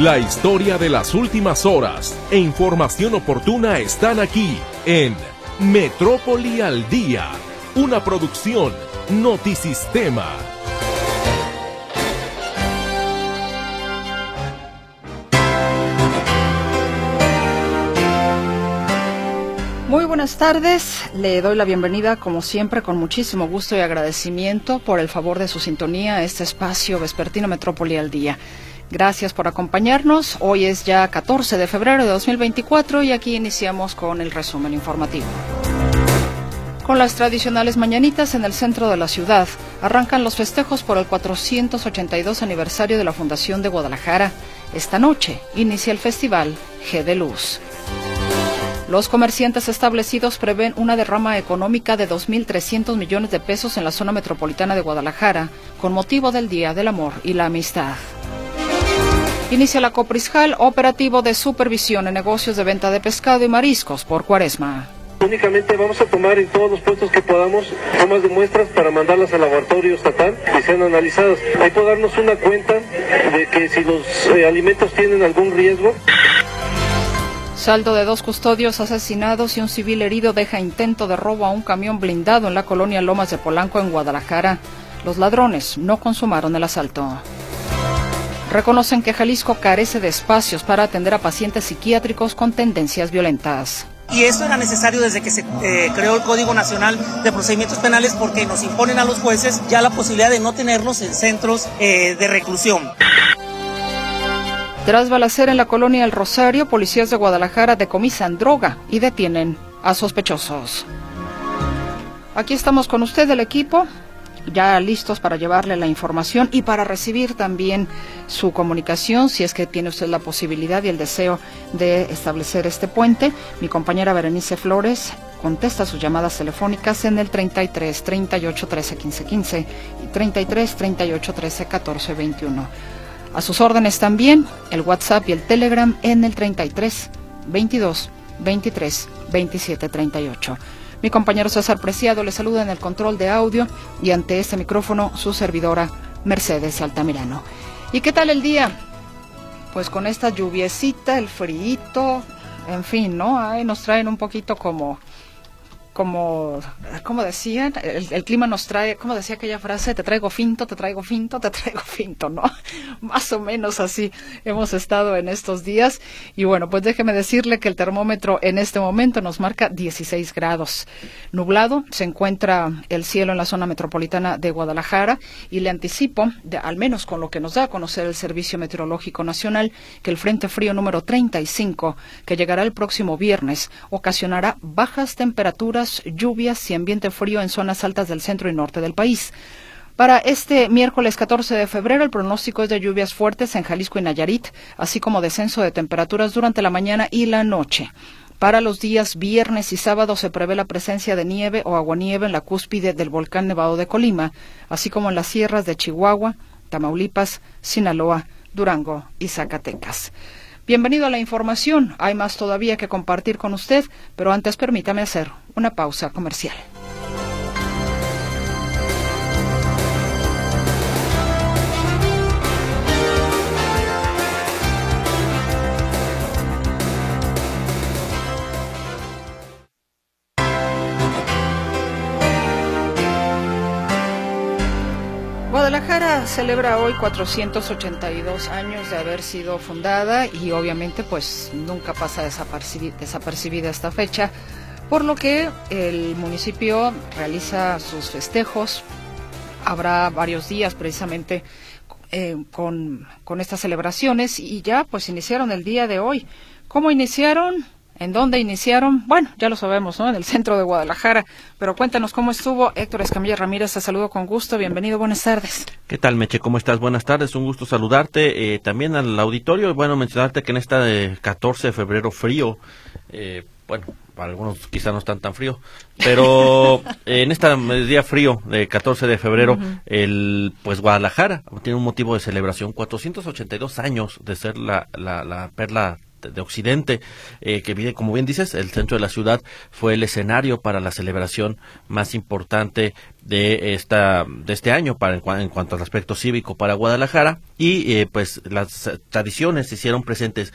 La historia de las últimas horas e información oportuna están aquí en Metrópoli al Día, una producción Notisistema. Muy buenas tardes, le doy la bienvenida como siempre con muchísimo gusto y agradecimiento por el favor de su sintonía a este espacio vespertino Metrópoli al Día. Gracias por acompañarnos. Hoy es ya 14 de febrero de 2024 y aquí iniciamos con el resumen informativo. Con las tradicionales mañanitas en el centro de la ciudad, arrancan los festejos por el 482 aniversario de la Fundación de Guadalajara. Esta noche inicia el festival G de Luz. Los comerciantes establecidos prevén una derrama económica de 2.300 millones de pesos en la zona metropolitana de Guadalajara con motivo del Día del Amor y la Amistad. Inicia la Coprisjal operativo de supervisión en negocios de venta de pescado y mariscos por cuaresma. Únicamente vamos a tomar en todos los puestos que podamos tomas de muestras para mandarlas al laboratorio estatal y sean analizadas. Hay que darnos una cuenta de que si los eh, alimentos tienen algún riesgo. Saldo de dos custodios asesinados y un civil herido deja intento de robo a un camión blindado en la colonia Lomas de Polanco en Guadalajara. Los ladrones no consumaron el asalto. Reconocen que Jalisco carece de espacios para atender a pacientes psiquiátricos con tendencias violentas. Y esto era necesario desde que se eh, creó el Código Nacional de Procedimientos Penales porque nos imponen a los jueces ya la posibilidad de no tenerlos en centros eh, de reclusión. Tras balacera en la colonia El Rosario, policías de Guadalajara decomisan droga y detienen a sospechosos. Aquí estamos con usted, el equipo ya listos para llevarle la información y para recibir también su comunicación, si es que tiene usted la posibilidad y el deseo de establecer este puente. Mi compañera Berenice Flores contesta sus llamadas telefónicas en el 33 38 13 15 15 y 33 38 13 14 21. A sus órdenes también el WhatsApp y el Telegram en el 33 22 23 27 38. Mi compañero César Preciado le saluda en el control de audio y ante este micrófono su servidora Mercedes Altamirano. ¿Y qué tal el día? Pues con esta lluviecita, el frío, en fin, ¿no? Ahí nos traen un poquito como como, como decían, el, clima nos trae, como decía aquella frase, te traigo finto, te traigo finto, te traigo finto, ¿no? Más o menos así hemos estado en estos días. Y bueno, pues déjeme decirle que el termómetro en este momento nos marca 16 grados. Nublado, se encuentra el cielo en la zona metropolitana de Guadalajara y le anticipo, al menos con lo que nos da a conocer el Servicio Meteorológico Nacional, que el Frente Frío número 35, que llegará el próximo viernes, ocasionará bajas temperaturas lluvias y ambiente frío en zonas altas del centro y norte del país. Para este miércoles 14 de febrero, el pronóstico es de lluvias fuertes en Jalisco y Nayarit, así como descenso de temperaturas durante la mañana y la noche. Para los días viernes y sábado se prevé la presencia de nieve o aguanieve en la cúspide del volcán Nevado de Colima, así como en las sierras de Chihuahua, Tamaulipas, Sinaloa, Durango y Zacatecas. Bienvenido a la información. Hay más todavía que compartir con usted, pero antes permítame hacer una pausa comercial. Guadalajara celebra hoy 482 años de haber sido fundada y obviamente pues nunca pasa desapercibida esta fecha, por lo que el municipio realiza sus festejos. Habrá varios días precisamente eh, con estas celebraciones y ya pues iniciaron el día de hoy. ¿Cómo iniciaron? ¿En dónde iniciaron? Bueno, ya lo sabemos, ¿no? En el centro de Guadalajara. Pero cuéntanos cómo estuvo. Héctor Escamilla Ramírez, te saludo con gusto. Bienvenido, buenas tardes. ¿Qué tal, Meche? ¿Cómo estás? Buenas tardes, un gusto saludarte. Eh, también al auditorio, bueno, mencionarte que en esta de 14 de febrero frío, eh, bueno, para algunos quizá no están tan frío, pero en este día frío de 14 de febrero, el pues Guadalajara tiene un motivo de celebración, 482 años de ser la, la, la perla de Occidente, eh, que como bien dices, el centro de la ciudad fue el escenario para la celebración más importante de esta de este año para en, cuanto al aspecto cívico para Guadalajara y eh, pues las tradiciones se hicieron presentes.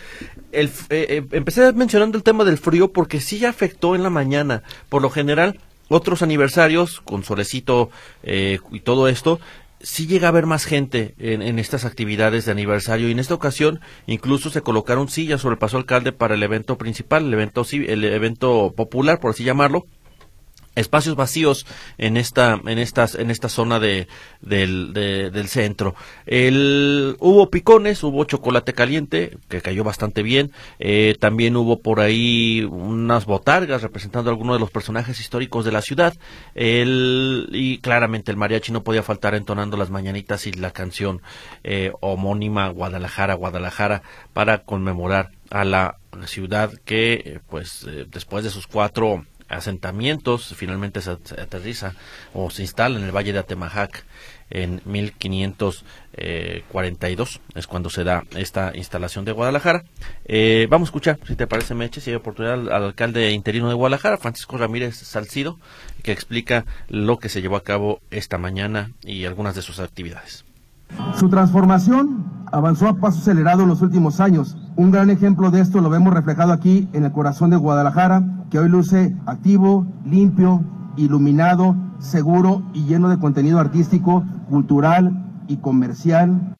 El, empecé mencionando el tema del frío porque sí afectó en la mañana. Por lo general otros aniversarios con solecito y todo esto sí llega a haber más gente en, estas actividades de aniversario y en esta ocasión incluso se colocaron sillas sobre el paso alcalde para el evento principal, el evento, el evento popular, por así llamarlo, espacios vacíos en esta en estas en esta zona de, del, del centro. El, hubo picones hubo chocolate caliente que cayó bastante bien. Eh, también hubo por ahí unas botargas representando algunos de los personajes históricos de la ciudad. El, y claramente el mariachi no podía faltar entonando las mañanitas y la canción eh, homónima Guadalajara Guadalajara para conmemorar a la ciudad que eh, pues después de sus cuatro asentamientos, finalmente se, aterriza o se instala en el Valle de Atemajac en 1542, es cuando se da esta instalación de Guadalajara. Eh, vamos a escuchar, si te parece, Meche, si hay oportunidad al, alcalde interino de Guadalajara, Francisco Ramírez Salcido, que explica lo que se llevó a cabo esta mañana y algunas de sus actividades. Su transformación avanzó a paso acelerado en los últimos años. Un gran ejemplo de esto lo vemos reflejado aquí en el corazón de Guadalajara, que hoy luce activo, limpio, iluminado, seguro y lleno de contenido artístico, cultural y comercial.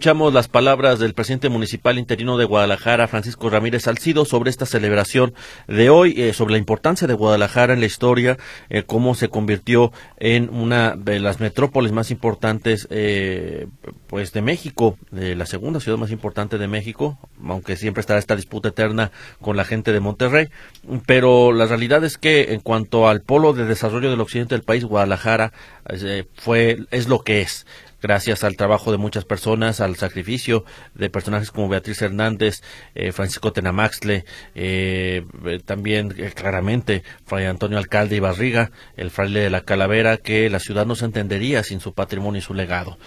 Escuchamos las palabras del presidente municipal interino de Guadalajara, Francisco Ramírez Salcido, sobre esta celebración de hoy, eh, sobre la importancia de Guadalajara en la historia, eh, cómo se convirtió en una de las metrópolis más importantes eh, pues de México, la segunda ciudad más importante de México, aunque siempre estará esta disputa eterna con la gente de Monterrey. Pero la realidad es que en cuanto al polo de desarrollo del occidente del país, Guadalajara fue es lo que es gracias al trabajo de muchas personas, al sacrificio de personajes como Beatriz Hernández, eh, Francisco Tenamaxle, eh, eh, también claramente Fray Antonio Alcalde y Barriga, el fraile de la Calavera, que la ciudad no se entendería sin su patrimonio y su legado.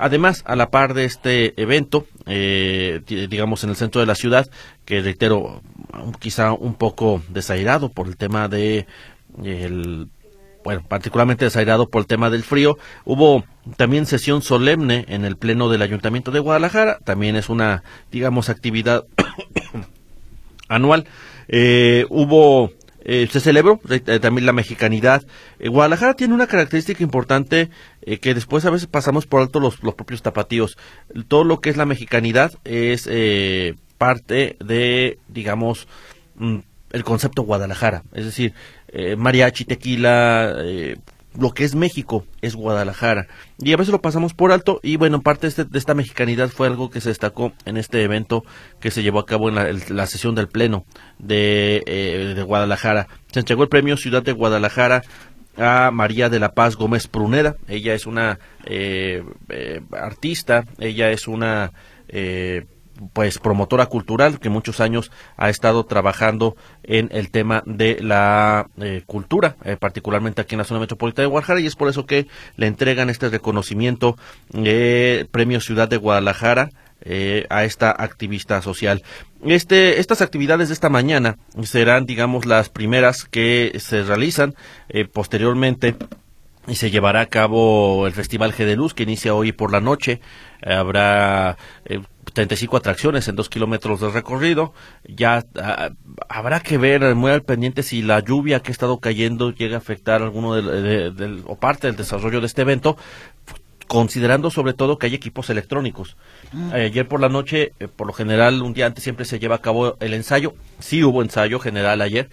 además, a la par de este evento, digamos en el centro de la ciudad, que reitero, quizá un poco desairado por el tema de el bueno, particularmente desairado por el tema del frío. Hubo también sesión solemne en el Pleno del Ayuntamiento de Guadalajara. También es una, digamos, actividad anual. Eh, hubo, eh, se celebró eh, también la mexicanidad. Guadalajara tiene una característica importante que después a veces pasamos por alto los, los propios tapatíos. Todo lo que es la mexicanidad es parte de, digamos, mm, el concepto Guadalajara. Es decir, eh, mariachi, tequila, eh, lo que es México es Guadalajara. Y a veces lo pasamos por alto y bueno, parte de, este, de esta mexicanidad fue algo que se destacó en este evento que se llevó a cabo en la, sesión del Pleno de, eh, de, Guadalajara. Se entregó el premio Ciudad de Guadalajara a María de la Paz Gómez Pruneda. Ella es una artista, ella es una pues promotora cultural que muchos años ha estado trabajando en el tema de la eh, cultura, eh, particularmente aquí en la zona metropolitana de Guadalajara y es por eso que le entregan este reconocimiento eh, Premio Ciudad de Guadalajara a esta activista social. Este, estas actividades de esta mañana serán, digamos, las primeras que se realizan posteriormente y se llevará a cabo el Festival G de Luz que inicia hoy por la noche. habrá 35 atracciones en dos kilómetros de recorrido. Ya ah, habrá que ver muy al pendiente si la lluvia que ha estado cayendo llega a afectar alguno de, o parte del desarrollo de este evento, considerando sobre todo que hay equipos electrónicos. Mm. ayer por la noche, eh, por lo general, un día antes siempre se lleva a cabo el ensayo. Sí hubo ensayo general ayer,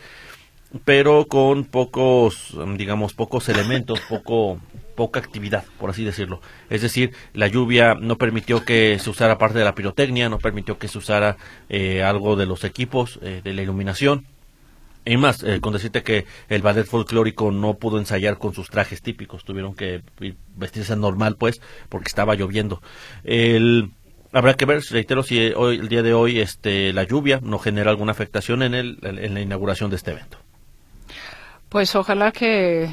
pero con pocos, digamos, pocos elementos, poco poca actividad, por así decirlo. Es decir, la lluvia no permitió que se usara parte de la pirotecnia, no permitió que se usara eh, algo de los equipos eh, de la iluminación. Y más, eh, con decirte que el ballet folclórico no pudo ensayar con sus trajes típicos, tuvieron que vestirse normal, pues, porque estaba lloviendo. El, habrá que ver, reitero, si hoy, el día de hoy este, la lluvia no genera alguna afectación en, el, en la inauguración de este evento. Pues ojalá que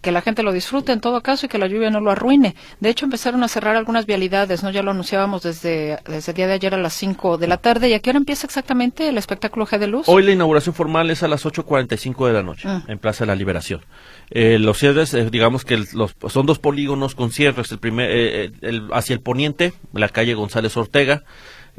que la gente lo disfrute en todo caso y que la lluvia no lo arruine. De hecho, empezaron a cerrar algunas vialidades, ¿no? Ya lo anunciábamos desde, desde el día de ayer a las 5 de la tarde. ¿Y a qué hora empieza exactamente el espectáculo G de Luz? Hoy la inauguración formal es a las 8.45 de la noche, mm. en Plaza de la Liberación. Eh, los cierres, eh, digamos que los, son dos polígonos con cierres. El primer, eh, hacia el poniente, la calle González Ortega,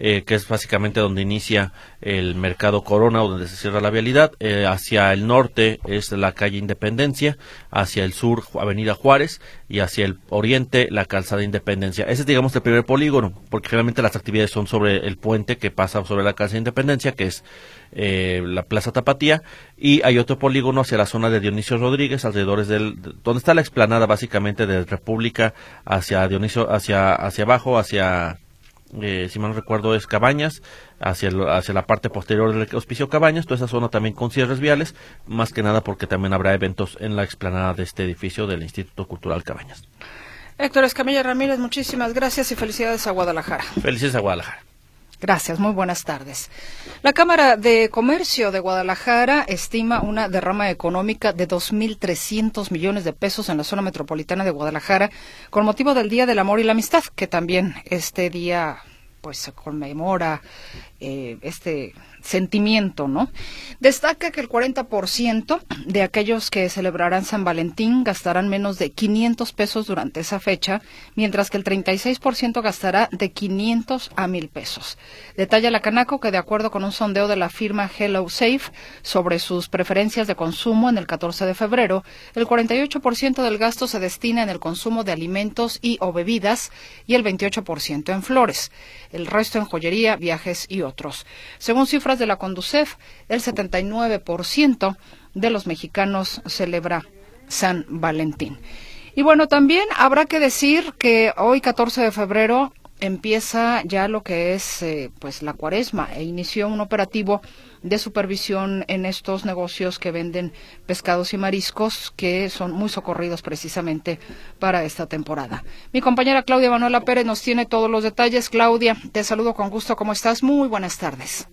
eh, que es básicamente donde inicia el mercado Corona, donde se cierra la vialidad. Eh, hacia el norte es la calle Independencia, hacia el sur Avenida Juárez y hacia el oriente la calzada Independencia. Ese es, digamos, el primer polígono, porque realmente las actividades son sobre el puente que pasa sobre la calzada Independencia, que es eh, la Plaza Tapatía, y hay otro polígono hacia la zona de Dionisio Rodríguez, alrededor del, donde está la explanada básicamente de República, hacia Dionisio, hacia, hacia abajo, hacia eh, si mal no recuerdo es Cabañas, hacia, hacia la parte posterior del hospicio Cabañas, toda esa zona también con cierres viales, más que nada porque también habrá eventos en la explanada de este edificio del Instituto Cultural Cabañas. Héctor Escamilla Ramírez, muchísimas gracias y felicidades a Guadalajara. Felicidades a Guadalajara. Gracias, muy buenas tardes. La Cámara de Comercio de Guadalajara estima una derrama económica de 2.300 millones de pesos en la zona metropolitana de Guadalajara con motivo del Día del Amor y la Amistad, que también este día pues se conmemora eh, este sentimiento, ¿no? Destaca que el 40% de aquellos que celebrarán San Valentín gastarán menos de 500 pesos durante esa fecha, mientras que el 36% gastará de 500 a 1000 pesos. Detalla la Canaco que de acuerdo con un sondeo de la firma Hello Safe sobre sus preferencias de consumo en el 14 de febrero, el 48% del gasto se destina en el consumo de alimentos y o bebidas y el 28% en flores, el resto en joyería, viajes y otros. Según cifras de la Conducef, el 79% de los mexicanos celebra San Valentín. Y bueno, también habrá que decir que hoy 14 de febrero empieza ya lo que es eh, pues la cuaresma e inició un operativo de supervisión en estos negocios que venden pescados y mariscos que son muy socorridos precisamente para esta temporada. Mi compañera Claudia Manuela Pérez nos tiene todos los detalles. Claudia, te saludo con gusto. ¿Cómo estás? Muy buenas tardes.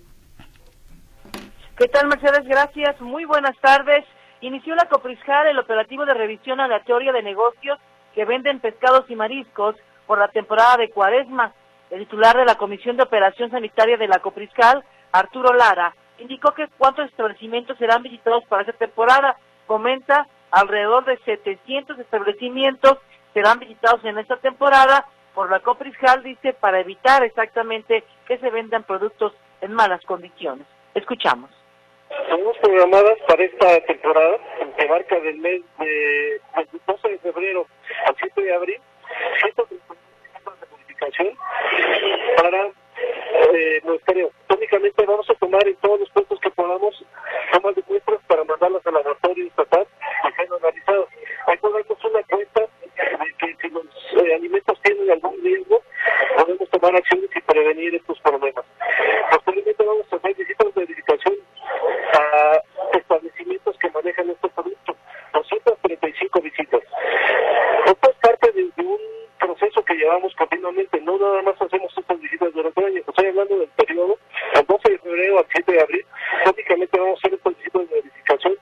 ¿Qué tal, Mercedes? Gracias. Muy buenas tardes. Inició la Coprisjar el operativo de revisión aleatoria de negocios que venden pescados y mariscos por la temporada de cuaresma. El titular de la Comisión de Operación Sanitaria de la Copriscal, Arturo Lara, indicó que cuántos establecimientos serán visitados para esta temporada. Comenta, alrededor de 700 establecimientos serán visitados en esta temporada por la Copriscal, dice, para evitar exactamente que se vendan productos en malas condiciones. Escuchamos. Tenemos programadas para esta temporada, que abarca del mes de 12 de febrero al 7 de abril, de modificación para eh, muestreo. Únicamente vamos a tomar en todos los puestos que podamos tomas de muestras para mandarlas al laboratorio estatal a ser analizadas. Hay que darnos una cuenta de que si los eh, alimentos tienen algún riesgo, podemos tomar acciones y prevenir estos problemas. Posteriormente vamos a hacer visitas de verificación a establecimientos que manejan este producto. 235 visitas. Esto es parte de, un proceso que llevamos continuamente. No nada más hacemos estas visitas durante el año. Estoy hablando del periodo del 12 de febrero al 7 de abril. Prácticamente vamos a hacer estas visitas de verificación.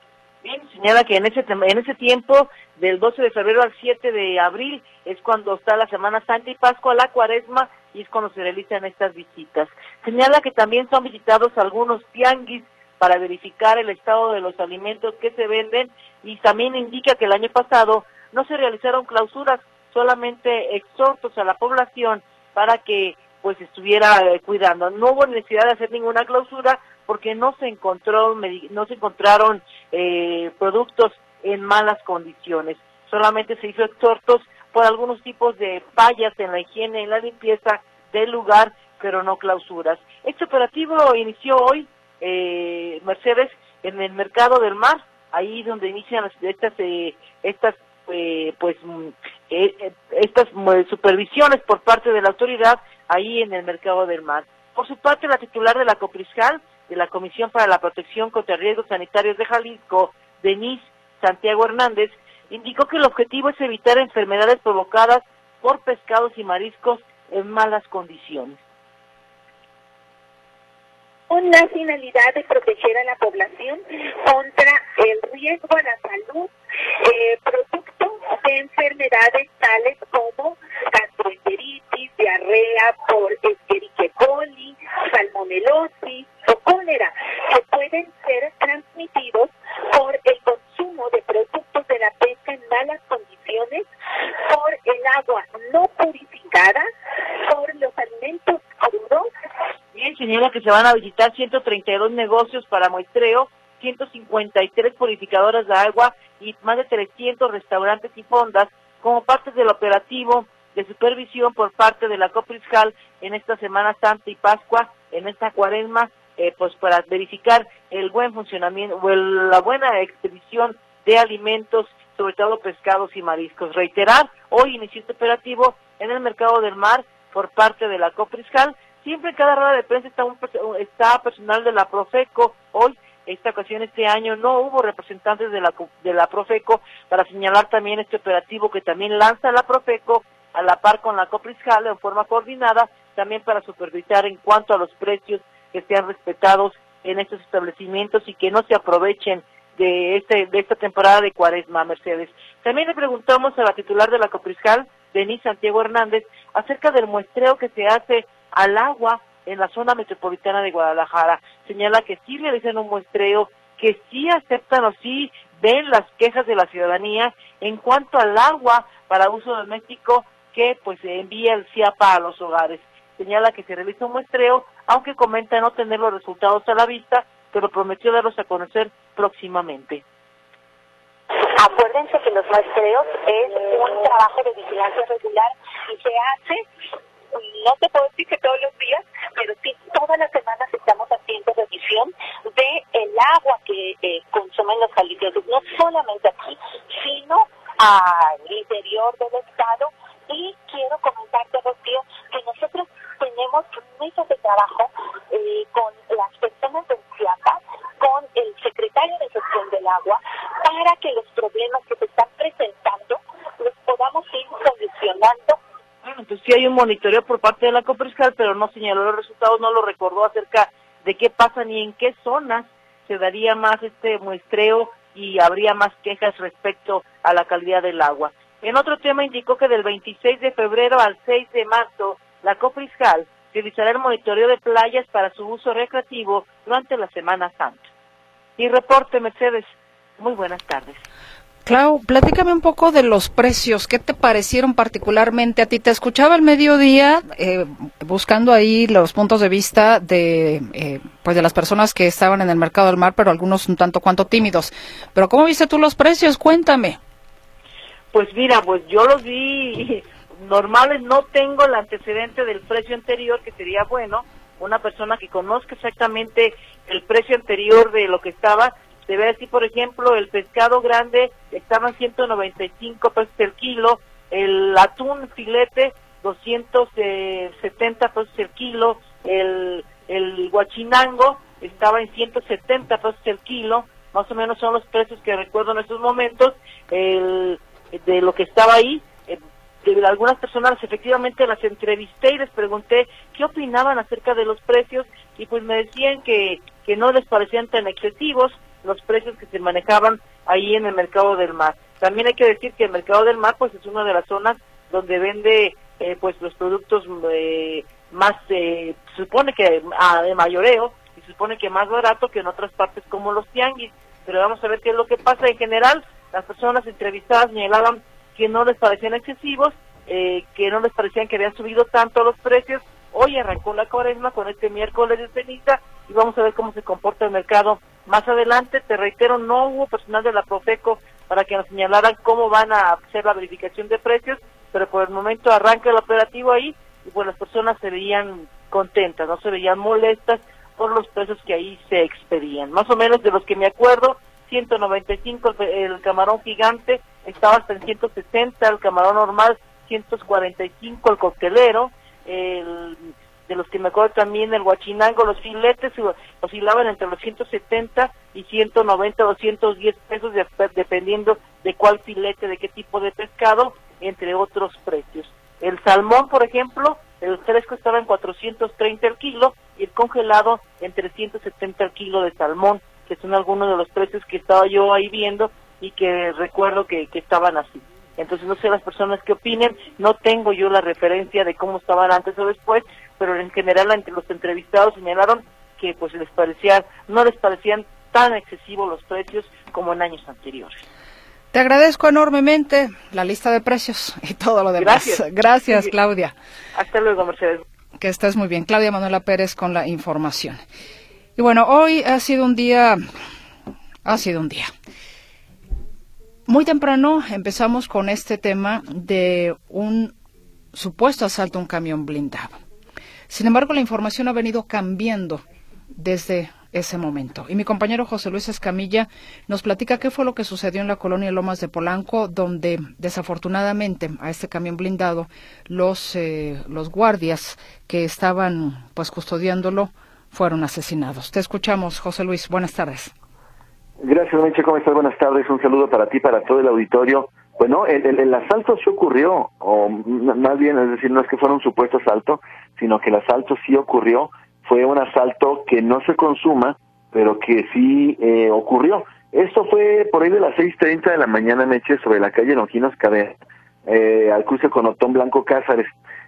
Bien, señala que en ese, en ese tiempo, del 12 de febrero al 7 de abril, es cuando está la Semana Santa y Pascua, la Cuaresma, y es cuando se realizan estas visitas. Señala que también son visitados algunos tianguis para verificar el estado de los alimentos que se venden y también indica que el año pasado no se realizaron clausuras, solamente exhortos a la población para que pues estuviera eh, cuidando. No hubo necesidad de hacer ninguna clausura porque no se encontró no se encontraron eh, productos en malas condiciones. Solamente se hizo exhortos por algunos tipos de fallas en la higiene, en la limpieza del lugar, pero no clausuras. Este operativo inició hoy eh, Mercedes en el mercado del mar, ahí donde inician estas eh, estas eh, pues mm, eh, eh, estas mm, supervisiones por parte de la autoridad ahí en el mercado del mar. Por su parte, la titular de la Copriscal, de la Comisión para la Protección contra Riesgos Sanitarios de Jalisco, Denise Santiago Hernández, indicó que el objetivo es evitar enfermedades provocadas por pescados y mariscos en malas condiciones con la finalidad de proteger a la población contra el riesgo a la salud eh, producto de enfermedades tales como gastroenteritis, diarrea por Escherichia Que se van a visitar 132 negocios para muestreo, 153 purificadoras de agua y más de 300 restaurantes y fondas como parte del operativo de supervisión por parte de la Copriscal en esta Semana Santa y Pascua, en esta cuaresma, eh, pues para verificar el buen funcionamiento o el- la buena expedición de alimentos, sobre todo pescados y mariscos. Reiterar, hoy inició este operativo en el mercado del mar por parte de la Copriscal. Siempre en cada rueda de prensa está, un, está personal de la Profeco. Hoy, esta ocasión, este año, no hubo representantes de la, de la Profeco para señalar también este operativo que también lanza la Profeco a la par con la Copriscal en forma coordinada, también para supervisar en cuanto a los precios que sean respetados en estos establecimientos y que no se aprovechen de este de esta temporada de Cuaresma, Mercedes. También le preguntamos a la titular de la Copriscal, Denise Santiago Hernández, acerca del muestreo que se hace al agua en la zona metropolitana de Guadalajara. Señala que sí realizan un muestreo, que sí aceptan o sí ven las quejas de la ciudadanía en cuanto al agua para uso doméstico que pues se envía el CIAPA a los hogares. Señala que se realiza un muestreo, aunque comenta no tener los resultados a la vista, pero prometió darlos a conocer próximamente. Acuérdense que los muestreos es un trabajo de vigilancia regular y se hace, no te puedo decir que todos los días, pero sí todas las semanas estamos haciendo revisión de el agua que eh, consumen los jaliscienses, no solamente aquí, sino al interior del estado. Y quiero comentarte, Rocío, que nosotros tenemos mesas de trabajo eh, con las personas del CIAPA, con el secretario de gestión del agua, para que los problemas que se están presentando los podamos ir solucionando Entonces sí hay un monitoreo por parte de la Copriscal, pero no señaló los resultados, no lo recordó acerca de qué pasa ni en qué zonas se daría más este muestreo y habría más quejas respecto a la calidad del agua. En otro tema indicó que del 26 de febrero al 6 de marzo, la Copriscal realizará el monitoreo de playas para su uso recreativo durante la Semana Santa. Y reporte, Mercedes. Muy buenas tardes. Clau, platícame un poco de los precios. ¿Qué te parecieron particularmente a ti? Te escuchaba el mediodía eh, buscando ahí los puntos de vista de eh, pues de las personas que estaban en el mercado del mar, pero algunos un tanto cuanto tímidos. Pero ¿cómo viste tú los precios? Cuéntame. Pues mira, pues yo los vi normales, no tengo el antecedente del precio anterior, que sería bueno, una persona que conozca exactamente el precio anterior de lo que estaba, te ve decir, por ejemplo, el pescado grande estaba en 195 pesos el kilo, el atún filete 270 pesos el kilo, el, el guachinango estaba en 170 pesos el kilo, más o menos son los precios que recuerdo en estos momentos, el, de lo que estaba ahí. eh, de algunas personas efectivamente las entrevisté y les pregunté qué opinaban acerca de los precios y pues me decían que, que no les parecían tan excesivos los precios que se manejaban ahí en el mercado del mar. También hay que decir que el mercado del mar pues es una de las zonas donde vende eh, pues los productos eh, más, eh, supone que ah, de mayoreo y supone que más barato que en otras partes como los tianguis. Pero vamos a ver qué es lo que pasa en general. Las personas entrevistadas señalaban que no les parecían excesivos, eh, que no les parecían que habían subido tanto los precios. Hoy arrancó la cuaresma con este miércoles de ceniza y vamos a ver cómo se comporta el mercado más adelante. Te reitero, no hubo personal de la Profeco para que nos señalaran cómo van a hacer la verificación de precios, pero por el momento arranca el operativo ahí y pues las personas se veían contentas, no se veían molestas por los precios que ahí se expedían. Más o menos de los que me acuerdo, 195 el, camarón gigante, estaba hasta en 160 el camarón normal, 145 el coctelero, el, de los que me acuerdo también el guachinango, los filetes oscilaban entre los 170 y 190 o 210 pesos de- dependiendo de cuál filete, de qué tipo de pescado, entre otros precios. El salmón, por ejemplo, el fresco estaba en 430 el kilo y el congelado en 370 el kilo de salmón, que son algunos de los precios que estaba yo ahí viendo y que recuerdo que, que estaban así. Entonces no sé las personas que opinen, no tengo yo la referencia de cómo estaban antes o después, pero en general entre los entrevistados señalaron que pues les parecía, no les parecían tan excesivos los precios como en años anteriores. Te agradezco enormemente la lista de precios y todo lo demás. Gracias. Gracias, Claudia. Hasta luego, Mercedes. Que estés muy bien. Claudia Manuela Pérez con la información. Y bueno, hoy ha sido un día, ha sido un día. Muy temprano empezamos con este tema de un supuesto asalto a un camión blindado. Sin embargo, la información ha venido cambiando desde ese momento. Y mi compañero José Luis Escamilla nos platica qué fue lo que sucedió en la colonia Lomas de Polanco, donde desafortunadamente a este camión blindado los, eh, los guardias que estaban pues custodiándolo fueron asesinados. Te escuchamos, José Luis. Buenas tardes. Gracias, Meche. ¿Cómo? Buenas tardes. Un saludo para ti, para todo el auditorio. Bueno, el, el, el, asalto sí ocurrió, o más bien, es decir, no es que fuera un supuesto asalto, sino que el asalto sí ocurrió. Fue un asalto que no se consuma, pero que sí eh, ocurrió. Esto fue por ahí de las 6.30 de la mañana, Meche, sobre la calle Longinos Cadena, eh, al cruce con Otón Blanco Cázares,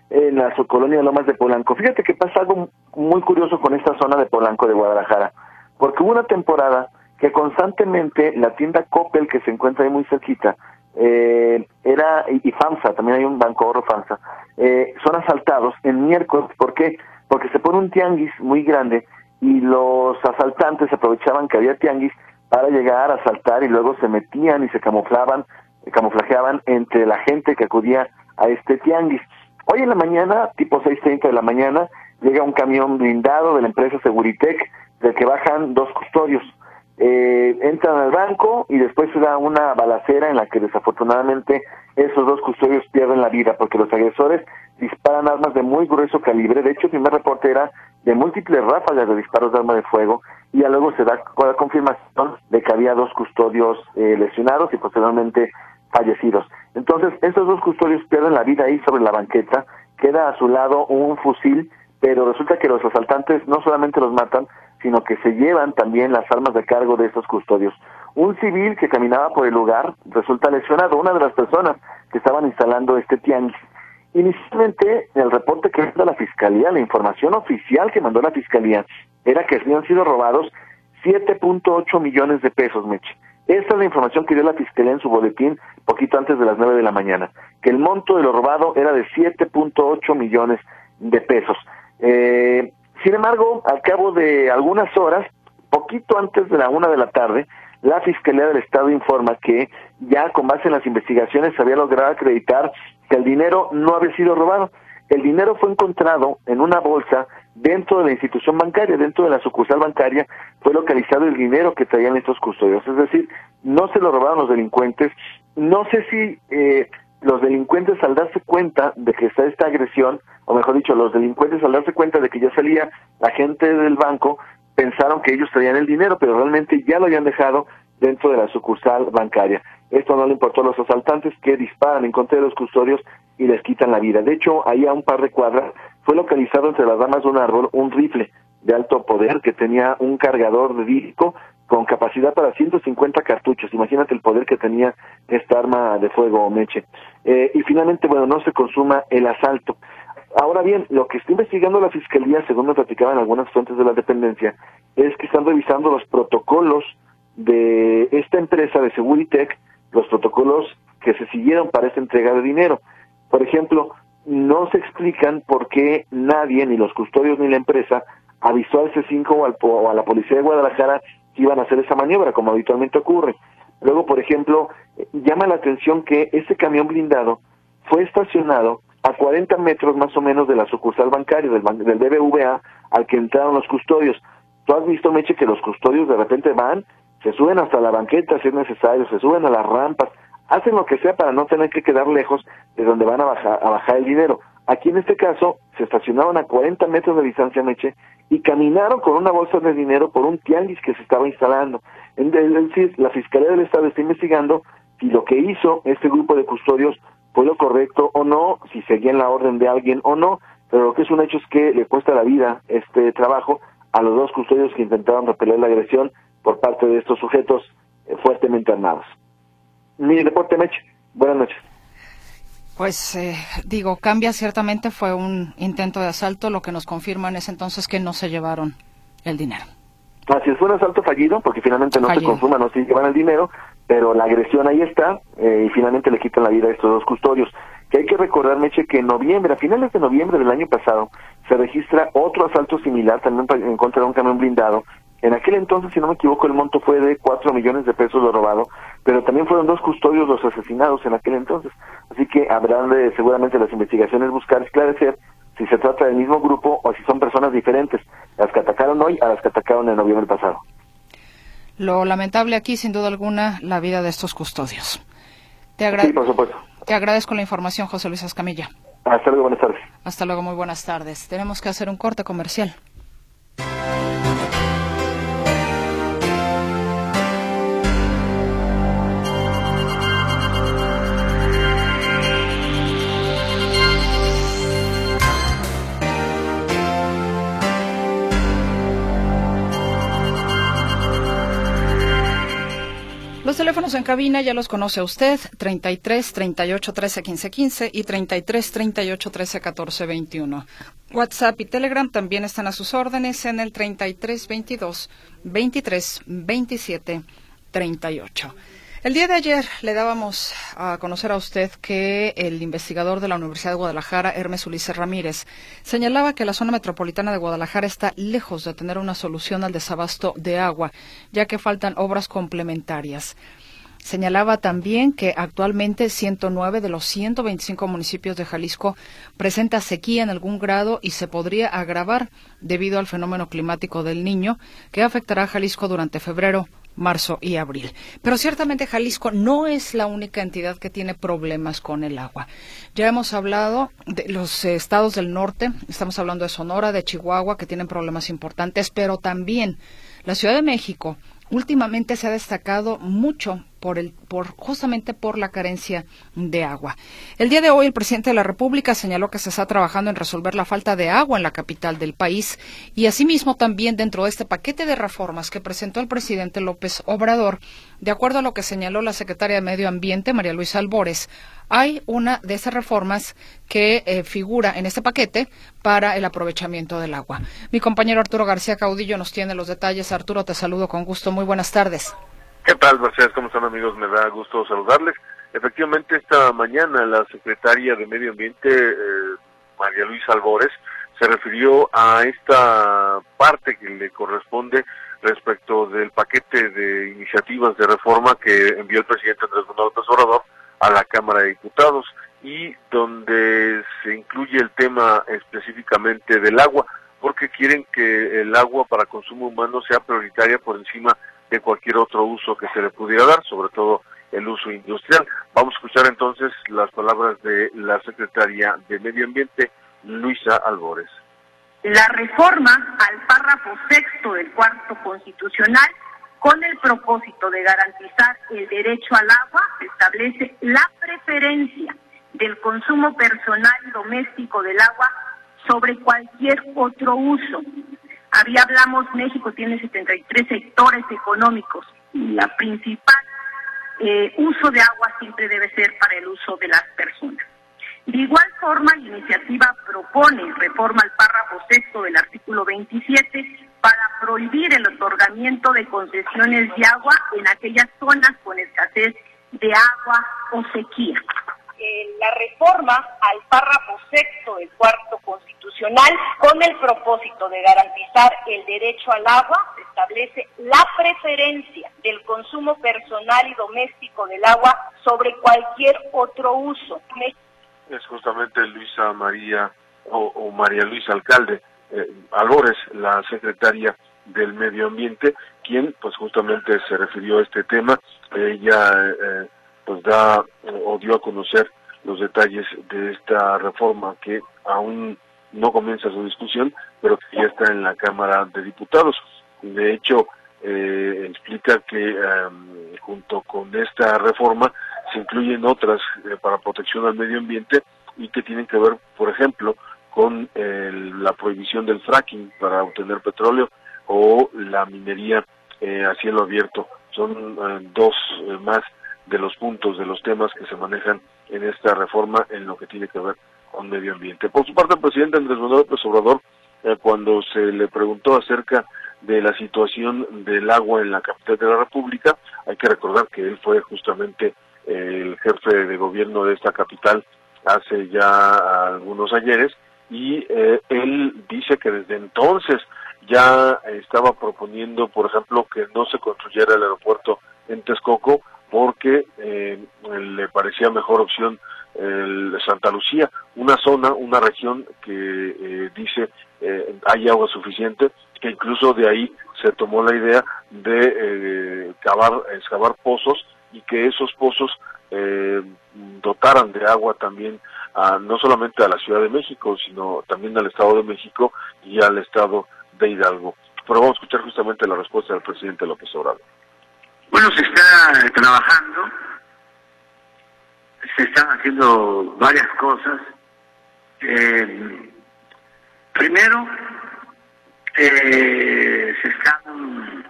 en la colonia de Lomas de Polanco. Fíjate que pasa algo muy curioso con esta zona de Polanco de Guadalajara, porque hubo una temporada que constantemente la tienda Coppel, que se encuentra ahí muy cerquita, eh, era, y, FAMSA, también hay un banco oro FAMSA, eh, son asaltados en miércoles. ¿Por qué? Porque se pone un tianguis muy grande y los asaltantes aprovechaban que había tianguis para llegar a asaltar y luego se metían y se camuflaban, camuflajeaban entre la gente que acudía a este tianguis. Hoy en la mañana, tipo 6.30 de la mañana, llega un camión blindado de la empresa Seguritec, del que bajan dos custodios eh, entran al banco y después se da una balacera en la que desafortunadamente esos dos custodios pierden la vida porque los agresores disparan armas de muy grueso calibre. De hecho, el primer reporte era de múltiples ráfagas de disparos de arma de fuego y luego se da la confirmación de que había dos custodios eh, lesionados y posteriormente fallecidos. Entonces, estos dos custodios pierden la vida ahí sobre la banqueta, queda a su lado un fusil, pero resulta que los asaltantes no solamente los matan, sino que se llevan también las armas de cargo de estos custodios. Un civil que caminaba por el lugar resulta lesionado, una de las personas que estaban instalando este tianguis. Inicialmente, el reporte que da la Fiscalía, la información oficial que mandó la Fiscalía, era que habían sido robados 7.8 millones de pesos, Meche. Esta es la información que dio la Fiscalía en su boletín poquito antes de las 9 de la mañana, que el monto de lo robado era de 7.8 millones de pesos. Eh, sin embargo, al cabo de algunas horas, poquito antes de la una de la tarde, la Fiscalía del Estado informa que ya con base en las investigaciones se había logrado acreditar que el dinero no había sido robado. El dinero fue encontrado en una bolsa dentro de la institución bancaria, dentro de la sucursal bancaria, fue localizado el dinero que traían estos custodios. Es decir, no se lo robaron los delincuentes. No sé si eh, los delincuentes al darse cuenta de que está esta agresión, o mejor dicho, los delincuentes al darse cuenta de que ya salía la gente del banco, pensaron que ellos traían el dinero, pero realmente ya lo habían dejado dentro de la sucursal bancaria. Esto no le importó a los asaltantes que disparan en contra de los custodios y les quitan la vida. De hecho, ahí a un par de cuadras fue localizado entre las ramas de un árbol un rifle de alto poder que tenía un cargador de disco con capacidad para 150 cartuchos. Imagínate el poder que tenía esta arma de fuego Meche. Eh, y finalmente, bueno, no se consuma el asalto. Ahora bien, lo que está investigando la Fiscalía, según me platicaban algunas fuentes de la dependencia, es que están revisando los protocolos de esta empresa de Seguritech, los protocolos que se siguieron para esta entrega de dinero. Por ejemplo, no se explican por qué nadie, ni los custodios ni la empresa, avisó al C5 o, al, o a la policía de Guadalajara iban a hacer esa maniobra, como habitualmente ocurre. Luego, por ejemplo, llama la atención que ese camión blindado fue estacionado a 40 metros más o menos de la sucursal bancaria del, del BBVA al que entraron los custodios. Tú has visto, Meche, que los custodios de repente van, se suben hasta la banqueta si es necesario, se suben a las rampas, hacen lo que sea para no tener que quedar lejos de donde van a a bajar el dinero. Aquí en este caso se estacionaron a 40 metros de distancia, Meche, y caminaron con una bolsa de dinero por un tianguis que se estaba instalando. Es decir, la Fiscalía del Estado está investigando si lo que hizo este grupo de custodios fue lo correcto o no, si seguían la orden de alguien o no, pero lo que es un hecho es que le cuesta la vida este trabajo a los dos custodios que intentaron repeler la agresión por parte de estos sujetos eh, fuertemente armados. Mi reporte, Meche. Buenas noches. Pues eh, digo, cambia ciertamente, fue un intento de asalto, lo que nos confirma en ese entonces que no se llevaron el dinero. Así es, fue un asalto fallido, porque finalmente no se consuma, no se llevan el dinero, pero la agresión ahí está, eh, y finalmente le quitan la vida a estos dos custodios. Que hay que recordar, Meche, que en noviembre, a finales de noviembre del año pasado, se registra otro asalto similar, también en contra de un camión blindado, en aquel entonces, si no me equivoco, el monto fue de 4 millones de pesos lo robado, pero también fueron dos custodios los asesinados en aquel entonces. Así que habrán de seguramente las investigaciones buscar esclarecer si se trata del mismo grupo o si son personas diferentes, las que atacaron hoy a las que atacaron en noviembre pasado. Lo lamentable aquí, sin duda alguna, la vida de estos custodios. Te sí, por supuesto. Te agradezco la información, José Luis Escamilla. Hasta luego, buenas tardes. Hasta luego, muy buenas tardes. Tenemos que hacer un corte comercial. Los teléfonos en cabina ya los conoce usted, 33 38 13 15 15 y 33 38 13 14 21. WhatsApp y Telegram también están a sus órdenes en el 33 22 23 27 38. El día de ayer le dábamos a conocer a usted que el investigador de la Universidad de Guadalajara, Hermes Ulises Ramírez, señalaba que la zona metropolitana de Guadalajara está lejos de tener una solución al desabasto de agua, ya que faltan obras complementarias. Señalaba también que actualmente 109 de los 125 municipios de Jalisco presenta sequía en algún grado y se podría agravar debido al fenómeno climático del niño que afectará a Jalisco durante febrero, marzo y abril. Pero ciertamente Jalisco no es la única entidad que tiene problemas con el agua. Ya hemos hablado de los estados del norte, estamos hablando de Sonora, de Chihuahua, que tienen problemas importantes, pero también la Ciudad de México últimamente se ha destacado mucho por el, por, justamente por la carencia de agua. El día de hoy el presidente de la República señaló que se está trabajando en resolver la falta de agua en la capital del país y asimismo también dentro de este paquete de reformas que presentó el presidente López Obrador, de acuerdo a lo que señaló la secretaria de Medio Ambiente, María Luisa Albores, hay una de esas reformas que eh, figura en este paquete para el aprovechamiento del agua. Mi compañero Arturo García Caudillo nos tiene los detalles. Arturo, te saludo con gusto. Muy buenas tardes. ¿Qué tal, Mercedes? ¿Cómo están, amigos? Me da gusto saludarles. Efectivamente, esta mañana la secretaria de Medio Ambiente, eh, María Luisa Albores, se refirió a esta parte que le corresponde respecto del paquete de iniciativas de reforma que envió el presidente Andrés Manuel López Obrador a la Cámara de Diputados y donde se incluye el tema específicamente del agua, porque quieren que el agua para consumo humano sea prioritaria por encima de cualquier otro uso que se le pudiera dar, sobre todo el uso industrial. Vamos a escuchar entonces las palabras de la secretaria de Medio Ambiente, Luisa Albores. La reforma al párrafo sexto del cuarto constitucional, con el propósito de garantizar el derecho al agua, establece la preferencia del consumo personal y doméstico del agua sobre cualquier otro uso, había hablamos, México tiene 73 sectores económicos y la principal eh, uso de agua siempre debe ser para el uso de las personas. De igual forma, la iniciativa propone reforma al párrafo sexto del artículo 27 para prohibir el otorgamiento de concesiones de agua en aquellas zonas con escasez de agua o sequía. Eh, la reforma al párrafo sexto del cuarto constitucional con el propósito de garantizar el derecho al agua establece la preferencia del consumo personal y doméstico del agua sobre cualquier otro uso. Es justamente Luisa María o, María Luisa Alcalde eh, Albores, la secretaria del Medio Ambiente, quien pues justamente se refirió a este tema. Ella eh, pues da o dio a conocer los detalles de esta reforma que aún no comienza su discusión, pero que ya está en la Cámara de Diputados. De hecho, eh, explica que em, junto con esta reforma se incluyen otras eh, para protección al medio ambiente y que tienen que ver, por ejemplo, con la prohibición del fracking para obtener petróleo o la minería eh, a cielo abierto. Son dos más de los puntos, de los temas que se manejan en esta reforma en lo que tiene que ver con medio ambiente. Por su parte, el presidente Andrés Manuel López Obrador, eh, cuando se le preguntó acerca de la situación del agua en la capital de la República, hay que recordar que él fue justamente el jefe de gobierno de esta capital hace ya algunos ayeres y eh, él dice que desde entonces ya estaba proponiendo, por ejemplo, que no se construyera el aeropuerto en Texcoco porque eh, le parecía mejor opción el Santa Lucía, una zona, una región que eh, dice hay agua suficiente, que incluso de ahí se tomó la idea de cavar, excavar pozos y que esos pozos dotaran de agua también no solamente a la Ciudad de México, sino también al Estado de México y al Estado de Hidalgo. Pero vamos a escuchar justamente la respuesta del presidente López Obrador. Bueno, se está trabajando, se están haciendo varias cosas. Eh, primero, eh, se están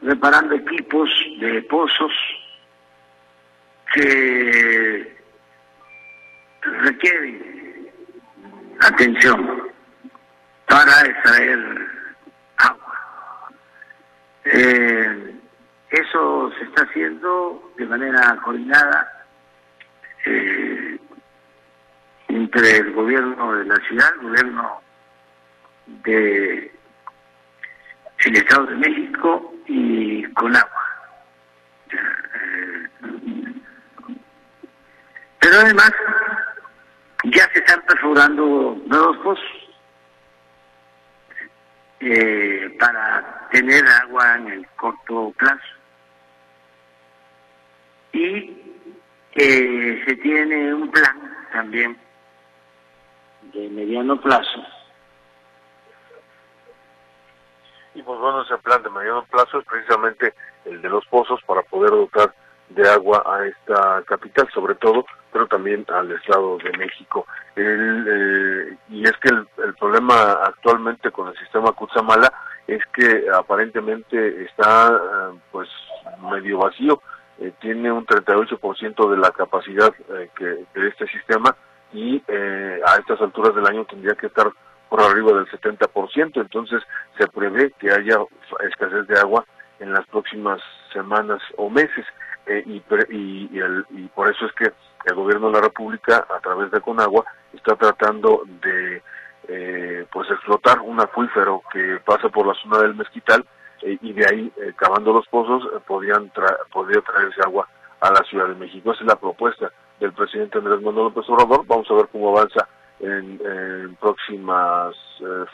reparando equipos de pozos que requieren atención para extraer agua. Eh, está haciendo de manera coordinada eh, entre el gobierno de la ciudad, el gobierno de el Estado de México y con agua. Pero además ya se están perforando nuevos pozos eh, para tener agua en el corto plazo. Y eh, se tiene un plan también de mediano plazo. Y pues bueno, ese plan de mediano plazo es precisamente el de los pozos para poder dotar de agua a esta capital, sobre todo, pero también al Estado de México. Eh, y es que el, problema actualmente con el sistema Kutsamala es que aparentemente está eh, pues medio vacío, eh, tiene un 38% de la capacidad que, de este sistema y a estas alturas del año tendría que estar por arriba del 70%, entonces se prevé que haya escasez de agua en las próximas semanas o meses. Eh, y, y, el, y, por eso es que el gobierno de la República, a través de Conagua, está tratando de eh, pues explotar un acuífero que pasa por la zona del Mezquital eh, y de ahí, cavando los pozos, podrían podría traerse agua a la Ciudad de México. Esa es la propuesta del presidente Andrés Manuel López Obrador. Vamos a ver cómo avanza en, próximas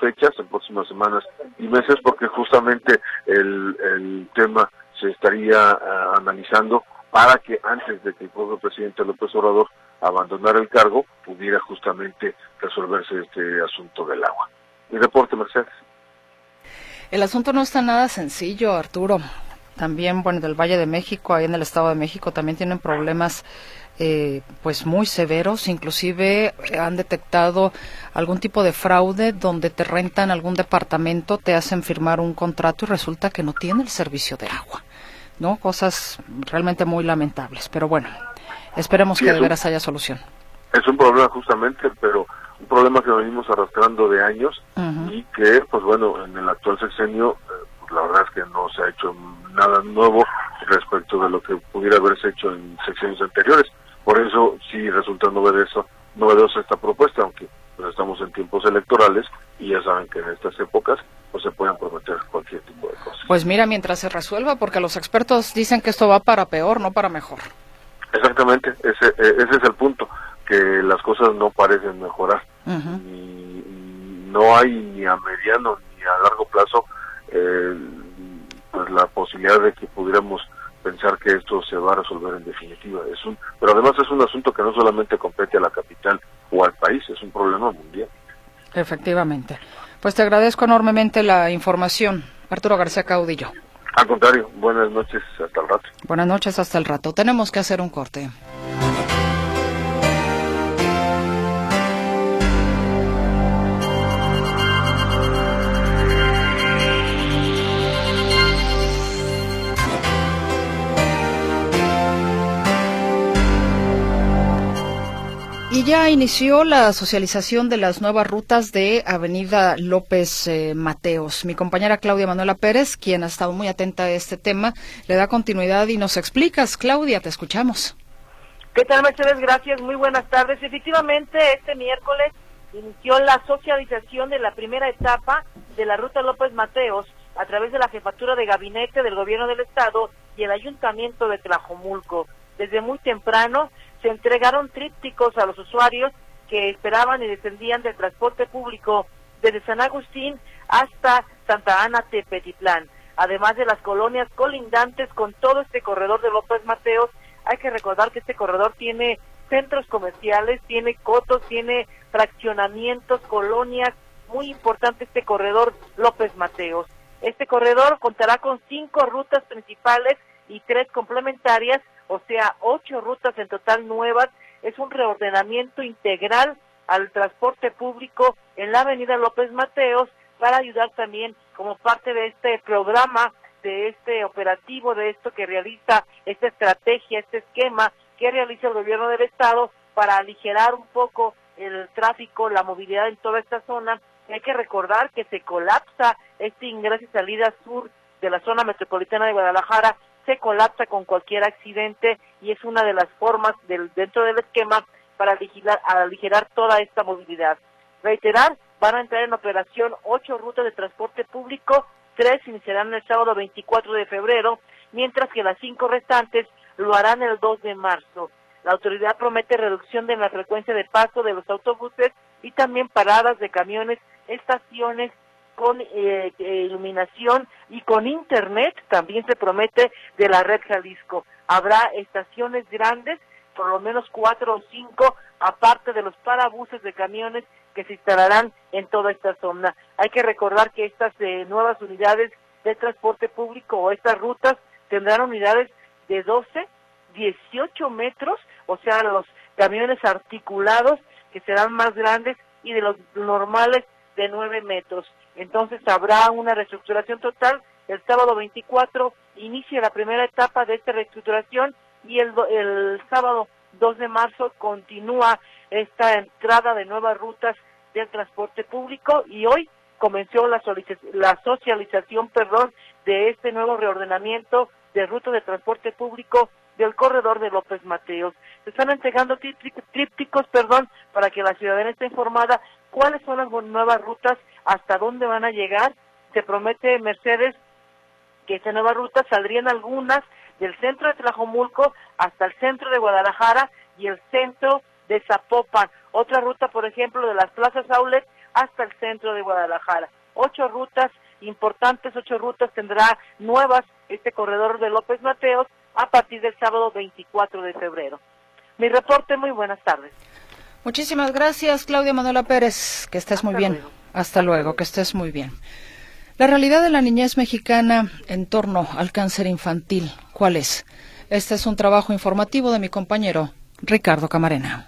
fechas, en próximas semanas y meses, porque justamente el, el tema se estaría eh, analizando para que antes de que el propio presidente López Obrador abandonara el cargo, pudiera justamente resolverse este asunto del agua. Mi reporte, Mercedes. El asunto no está nada sencillo, Arturo. También, bueno, del Valle de México, ahí en el Estado de México, también tienen problemas eh, pues muy severos, inclusive eh, han detectado algún tipo de fraude donde te rentan algún departamento, te hacen firmar un contrato y resulta que no tiene el servicio de agua. ¿no? Cosas realmente muy lamentables. Pero bueno, esperemos que de veras haya solución. Es un problema justamente, pero problema que venimos arrastrando de años y que, pues bueno, en el actual sexenio, eh, pues la verdad es que no se ha hecho nada nuevo respecto de lo que pudiera haberse hecho en sexenios anteriores. Por eso sí resulta novedoso, novedosa esta propuesta, aunque pues, estamos en tiempos electorales y ya saben que en estas épocas pues se pueden prometer cualquier tipo de cosas. Pues mira, mientras se resuelva, porque los expertos dicen que esto va para peor, no para mejor. Exactamente, ese, e, ese es el punto, que las cosas no parecen mejorar. no hay ni a mediano ni a largo plazo eh, pues la posibilidad de que pudiéramos pensar que esto se va a resolver en definitiva. Es un, pero además es un asunto que no solamente compete a la capital o al país, es un problema mundial. Efectivamente. Pues te agradezco enormemente la información, Arturo García Caudillo. Al contrario, buenas noches, hasta el rato. Buenas noches, hasta el rato. Tenemos que hacer un corte. Ya inició la socialización de las nuevas rutas de Avenida López eh, Mateos. Mi compañera Claudia Manuela Pérez, quien ha estado muy atenta a este tema, le da continuidad y nos explicas. Claudia, te escuchamos. ¿Qué tal, Mercedes? Gracias. Muy buenas tardes. Efectivamente, este miércoles inició la socialización de la primera etapa de la ruta López Mateos a través de la jefatura de gabinete del gobierno del estado y el ayuntamiento de Tlajomulco. Desde muy temprano se entregaron trípticos a los usuarios que esperaban y descendían del transporte público desde San Agustín hasta Santa Ana Tepetitlán. Además de las colonias colindantes con todo este corredor de López Mateos, hay que recordar que este corredor tiene centros comerciales, tiene cotos, tiene fraccionamientos, colonias, muy importante este corredor López Mateos. Este corredor contará con cinco rutas principales y tres complementarias o sea, ocho rutas en total nuevas. Es un reordenamiento integral al transporte público en la avenida López Mateos para ayudar también como parte de este programa, de este operativo, de esto que realiza esta estrategia, este esquema que realiza el gobierno del estado para aligerar un poco el tráfico, la movilidad en toda esta zona. Hay que recordar que se colapsa este ingreso y salida sur de la zona metropolitana de Guadalajara se colapsa con cualquier accidente y es una de las formas del, dentro del esquema para aligerar, aligerar toda esta movilidad. Reiterar, van a entrar en operación ocho rutas de transporte público, tres iniciarán el sábado 24 de febrero, mientras que las cinco restantes lo harán el 2 de marzo. La autoridad promete reducción de la frecuencia de paso de los autobuses y también paradas de camiones, estaciones con eh, eh, iluminación y con internet, también se promete de la red Jalisco. Habrá estaciones grandes, por lo menos cuatro o cinco, aparte de los parabuses de camiones que se instalarán en toda esta zona. Hay que recordar que estas eh, nuevas unidades de transporte público o estas rutas tendrán unidades de 12, 18 metros, o sea, los camiones articulados que serán más grandes y de los normales de 9 metros. Entonces habrá una reestructuración total. El sábado 24 inicia la primera etapa de esta reestructuración y el, el sábado 2 de marzo continúa esta entrada de nuevas rutas del transporte público y hoy comenzó la, la socialización perdón, de este nuevo reordenamiento de rutas de transporte público del corredor de López Mateos. Se están entregando trípticos, perdón, para que la ciudadanía esté informada cuáles son las nuevas rutas, hasta dónde van a llegar. Se promete Mercedes que esta nueva ruta saldrían algunas del centro de Tlajomulco hasta el centro de Guadalajara y el centro de Zapopan. Otra ruta, por ejemplo, de las plazas Aulet hasta el centro de Guadalajara. Ocho rutas importantes, ocho rutas tendrá nuevas este corredor de López Mateos a partir del sábado 24 de febrero. Mi reporte, muy buenas tardes. Muchísimas gracias, Claudia Manuela Pérez. Que estés muy bien. Hasta luego, que estés muy bien. La realidad de la niñez mexicana en torno al cáncer infantil, ¿cuál es? Este es un trabajo informativo de mi compañero Ricardo Camarena.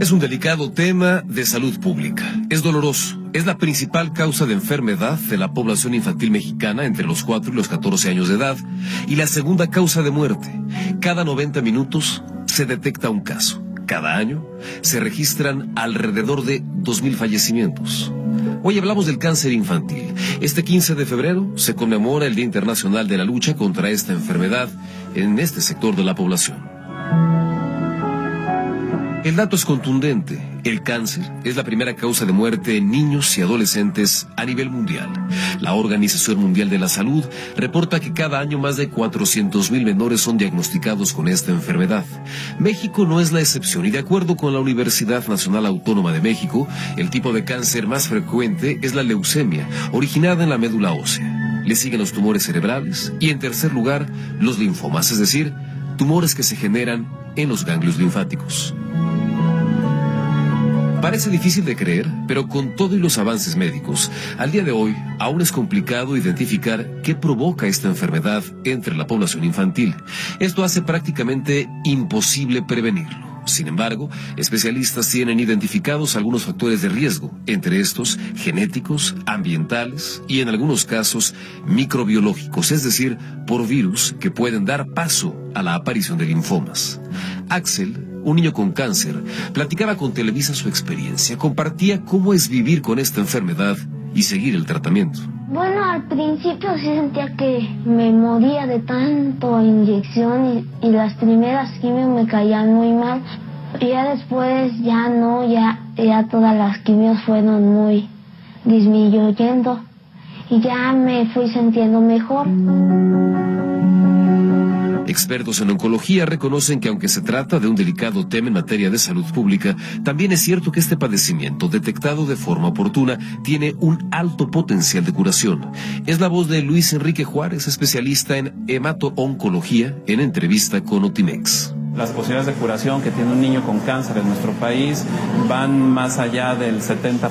Es un delicado tema de salud pública. Es doloroso. Es la principal causa de enfermedad de la población infantil mexicana entre los 4 y los 14 años de edad y la segunda causa de muerte. Cada 90 minutos se detecta un caso. Cada año se registran alrededor de 2.000 fallecimientos. Hoy hablamos del cáncer infantil. Este 15 de febrero se conmemora el Día Internacional de la Lucha contra esta enfermedad en este sector de la población. El dato es contundente. El cáncer es la primera causa de muerte en niños y adolescentes a nivel mundial. La Organización Mundial de la Salud reporta que cada año más de 400.000 menores son diagnosticados con esta enfermedad. México no es la excepción y de acuerdo con la Universidad Nacional Autónoma de México, el tipo de cáncer más frecuente es la leucemia, originada en la médula ósea. Le siguen los tumores cerebrales y en tercer lugar los linfomas, es decir, tumores que se generan en los ganglios linfáticos. Parece difícil de creer, pero con todo y los avances médicos, al día de hoy aún es complicado identificar qué provoca esta enfermedad entre la población infantil. Esto hace prácticamente imposible prevenirlo. Sin embargo, especialistas tienen identificados algunos factores de riesgo, entre estos genéticos, ambientales y en algunos casos microbiológicos, es decir, por virus que pueden dar paso a la aparición de linfomas. Axel un niño con cáncer, platicaba con Televisa su experiencia, compartía cómo es vivir con esta enfermedad y seguir el tratamiento. Bueno, al principio sí sentía que me moría de tanto inyección y, las primeras quimios me caían muy mal. Y ya después ya no, ya, ya todas las quimios fueron muy disminuyendo y ya me fui sintiendo mejor. Expertos en oncología reconocen que aunque se trata de un delicado tema en materia de salud pública, también es cierto que este padecimiento, detectado de forma oportuna, tiene un alto potencial de curación. Es la voz de Luis Enrique Juárez, especialista en hemato-oncología, en entrevista con Otimex. Las posibilidades de curación que tiene un niño con cáncer en nuestro país van más allá del 70%.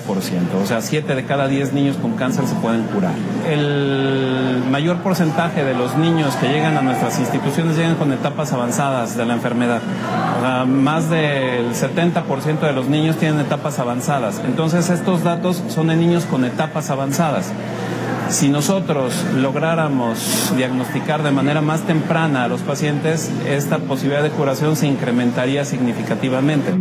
O sea, 7 de cada 10 niños con cáncer se pueden curar. El mayor porcentaje de los niños que llegan a nuestras instituciones llegan con etapas avanzadas de la enfermedad. O sea, más del 70% de los niños tienen etapas avanzadas. Entonces, estos datos son de niños con etapas avanzadas. Si nosotros lográramos diagnosticar de manera más temprana a los pacientes, esta posibilidad de curación se incrementaría significativamente.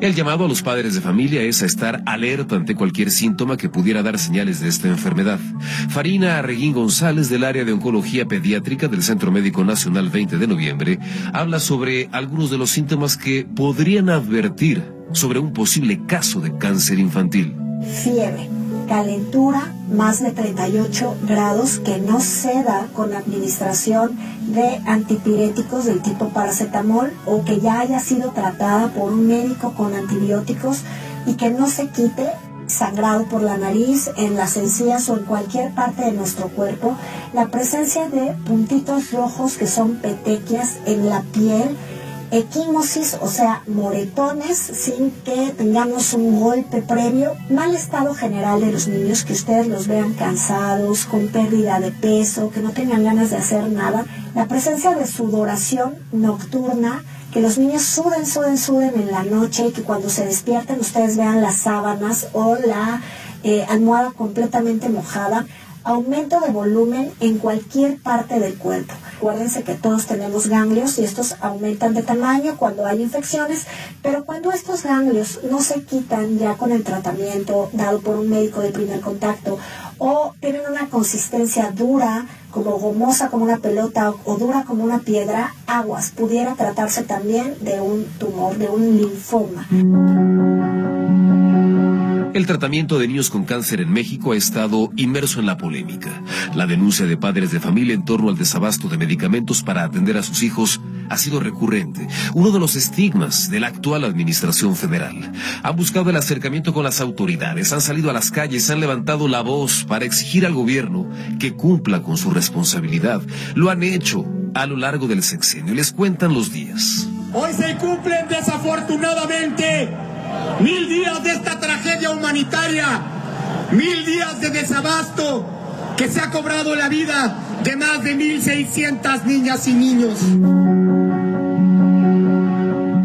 El llamado a los padres de familia es a estar alerta ante cualquier síntoma que pudiera dar señales de esta enfermedad. Farina Arreguín González del área de oncología pediátrica del Centro Médico Nacional 20 de noviembre habla sobre algunos de los síntomas que podrían advertir sobre un posible caso de cáncer infantil. Fiebre calentura más de 38 grados que no se da con administración de antipiréticos del tipo paracetamol o que ya haya sido tratada por un médico con antibióticos y que no se quite sangrado por la nariz, en las encías o en cualquier parte de nuestro cuerpo, la presencia de puntitos rojos que son petequias en la piel, equimosis, o sea, moretones sin que tengamos un golpe previo, mal estado general de los niños, que ustedes los vean cansados, con pérdida de peso, que no tengan ganas de hacer nada, la presencia de sudoración nocturna, que los niños suden, suden, suden en la noche y que cuando se despierten ustedes vean las sábanas o la eh, almohada completamente mojada, aumento de volumen en cualquier parte del cuerpo. Acuérdense que todos tenemos ganglios y estos aumentan de tamaño cuando hay infecciones, pero cuando estos ganglios no se quitan ya con el tratamiento dado por un médico de primer contacto o tienen una consistencia dura, como gomosa como una pelota o dura como una piedra, aguas, pudiera tratarse también de un tumor, de un linfoma. El tratamiento de niños con cáncer en México ha estado inmerso en la polémica. La denuncia de padres de familia en torno al desabasto de medicamentos para atender a sus hijos ha sido recurrente, uno de los estigmas de la actual administración federal. Han buscado el acercamiento con las autoridades, han salido a las calles, han levantado la voz para exigir al gobierno que cumpla con su responsabilidad. Lo han hecho a lo largo del sexenio les cuentan los días. Hoy se cumplen desafortunadamente mil días de esta tragedia humanitaria, mil días de desabasto que se ha cobrado la vida de más de 1.600 niñas y niños.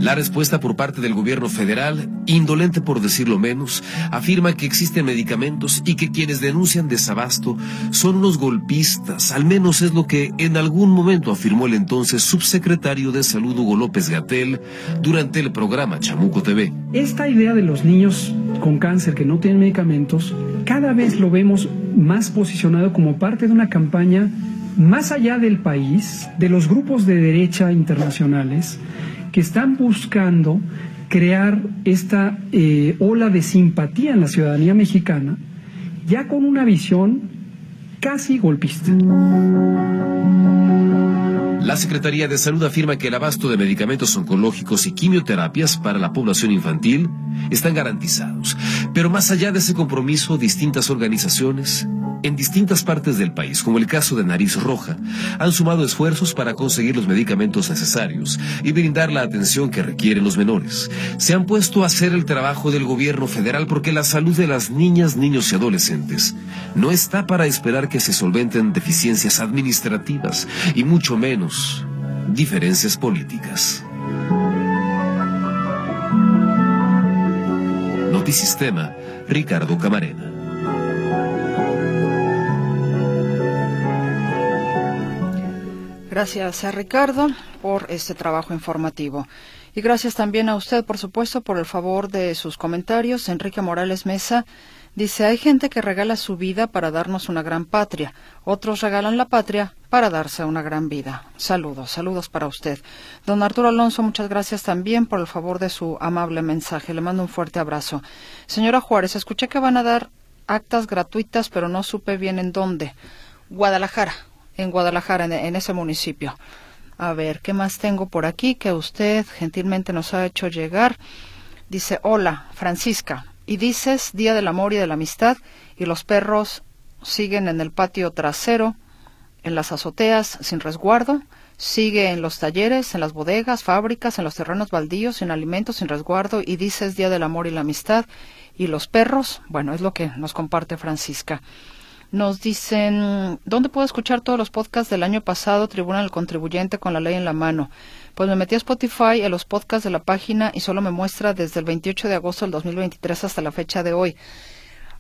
La respuesta por parte del gobierno federal, indolente por decirlo menos, afirma que existen medicamentos y que quienes denuncian desabasto son unos golpistas, al menos es lo que en algún momento afirmó el entonces subsecretario de Salud Hugo López Gatel durante el programa Chamuco TV. Esta idea de los niños con cáncer que no tienen medicamentos, cada vez lo vemos más posicionado como parte de una campaña más allá del país, de los grupos de derecha internacionales, que están buscando crear esta eh, ola de simpatía en la ciudadanía mexicana, ya con una visión casi golpista. La Secretaría de Salud afirma que el abasto de medicamentos oncológicos y quimioterapias para la población infantil están garantizados. Pero más allá de ese compromiso, distintas organizaciones en distintas partes del país, como el caso de Nariz Roja, han sumado esfuerzos para conseguir los medicamentos necesarios y brindar la atención que requieren los menores. Se han puesto a hacer el trabajo del gobierno federal porque la salud de las niñas, niños y adolescentes no está para esperar que se solventen deficiencias administrativas y mucho menos diferencias políticas. Notisistema, Ricardo Camarena. Gracias a Ricardo por este trabajo informativo. Y gracias también a usted, por supuesto, por el favor de sus comentarios. Enrique Morales Mesa dice, hay gente que regala su vida para darnos una gran patria. Otros regalan la patria para darse una gran vida. Saludos, saludos para usted. Don Arturo Alonso, muchas gracias también por el favor de su amable mensaje. Le mando un fuerte abrazo. Señora Juárez, escuché que van a dar actas gratuitas, pero no supe bien en dónde. Guadalajara, en Guadalajara, en, ese municipio. A ver, ¿qué más tengo por aquí que usted gentilmente nos ha hecho llegar? Dice, hola, Francisca. Y dices, Día del Amor y de la Amistad, y los perros siguen en el patio trasero, en las azoteas, sin resguardo, sigue en los talleres, en las bodegas, fábricas, en los terrenos baldíos, sin alimentos, sin resguardo, y dices Día del Amor y la Amistad, y los perros, bueno, es lo que nos comparte Francisca. Nos dicen, ¿dónde puedo escuchar todos los podcasts del año pasado, Tribunal del Contribuyente con la ley en la mano? Pues me metí a Spotify a los podcasts de la página y solo me muestra desde el 28 de agosto del 2023 hasta la fecha de hoy.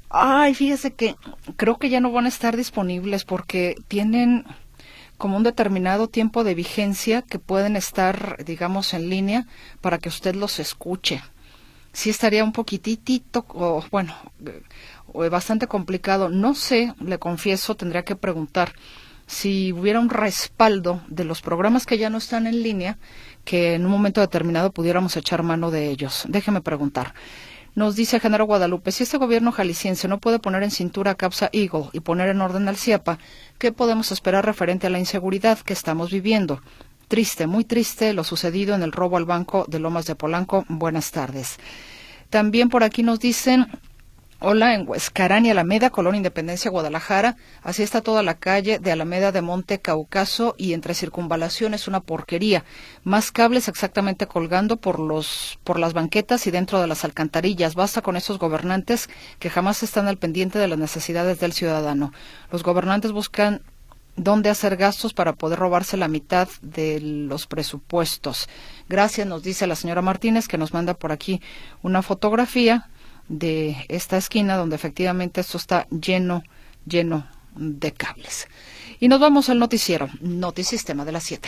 Ay, fíjese que creo que ya no van a estar disponibles porque tienen como un determinado tiempo de vigencia que pueden estar, digamos, en línea para que usted los escuche. Sí estaría un poquitito, o bueno, bastante complicado. No sé, le confieso, tendría que preguntar si hubiera un respaldo de los programas que ya no están en línea, que en un momento determinado pudiéramos echar mano de ellos. Déjeme preguntar. Nos dice Genaro Guadalupe, si este gobierno jalisciense no puede poner en cintura a Capsa Eagle y poner en orden al CIAPA, ¿qué podemos esperar referente a la inseguridad que estamos viviendo? Triste, muy triste lo sucedido en el robo al banco de Lomas de Polanco. Buenas tardes. También por aquí nos dicen Hola, en Huescarán Alameda, Colón Independencia, Guadalajara. Así está toda la calle de Alameda de Monte Caucaso y entre circunvalaciones una porquería. Más cables exactamente colgando por los por las banquetas y dentro de las alcantarillas. Basta con esos gobernantes que jamás están al pendiente de las necesidades del ciudadano. Los gobernantes buscan dónde hacer gastos para poder robarse la mitad de los presupuestos. Gracias, nos dice la señora Martínez, que nos manda por aquí una fotografía de esta esquina donde efectivamente esto está lleno, lleno de cables. Y nos vamos al noticiero, Notisistema de las 7.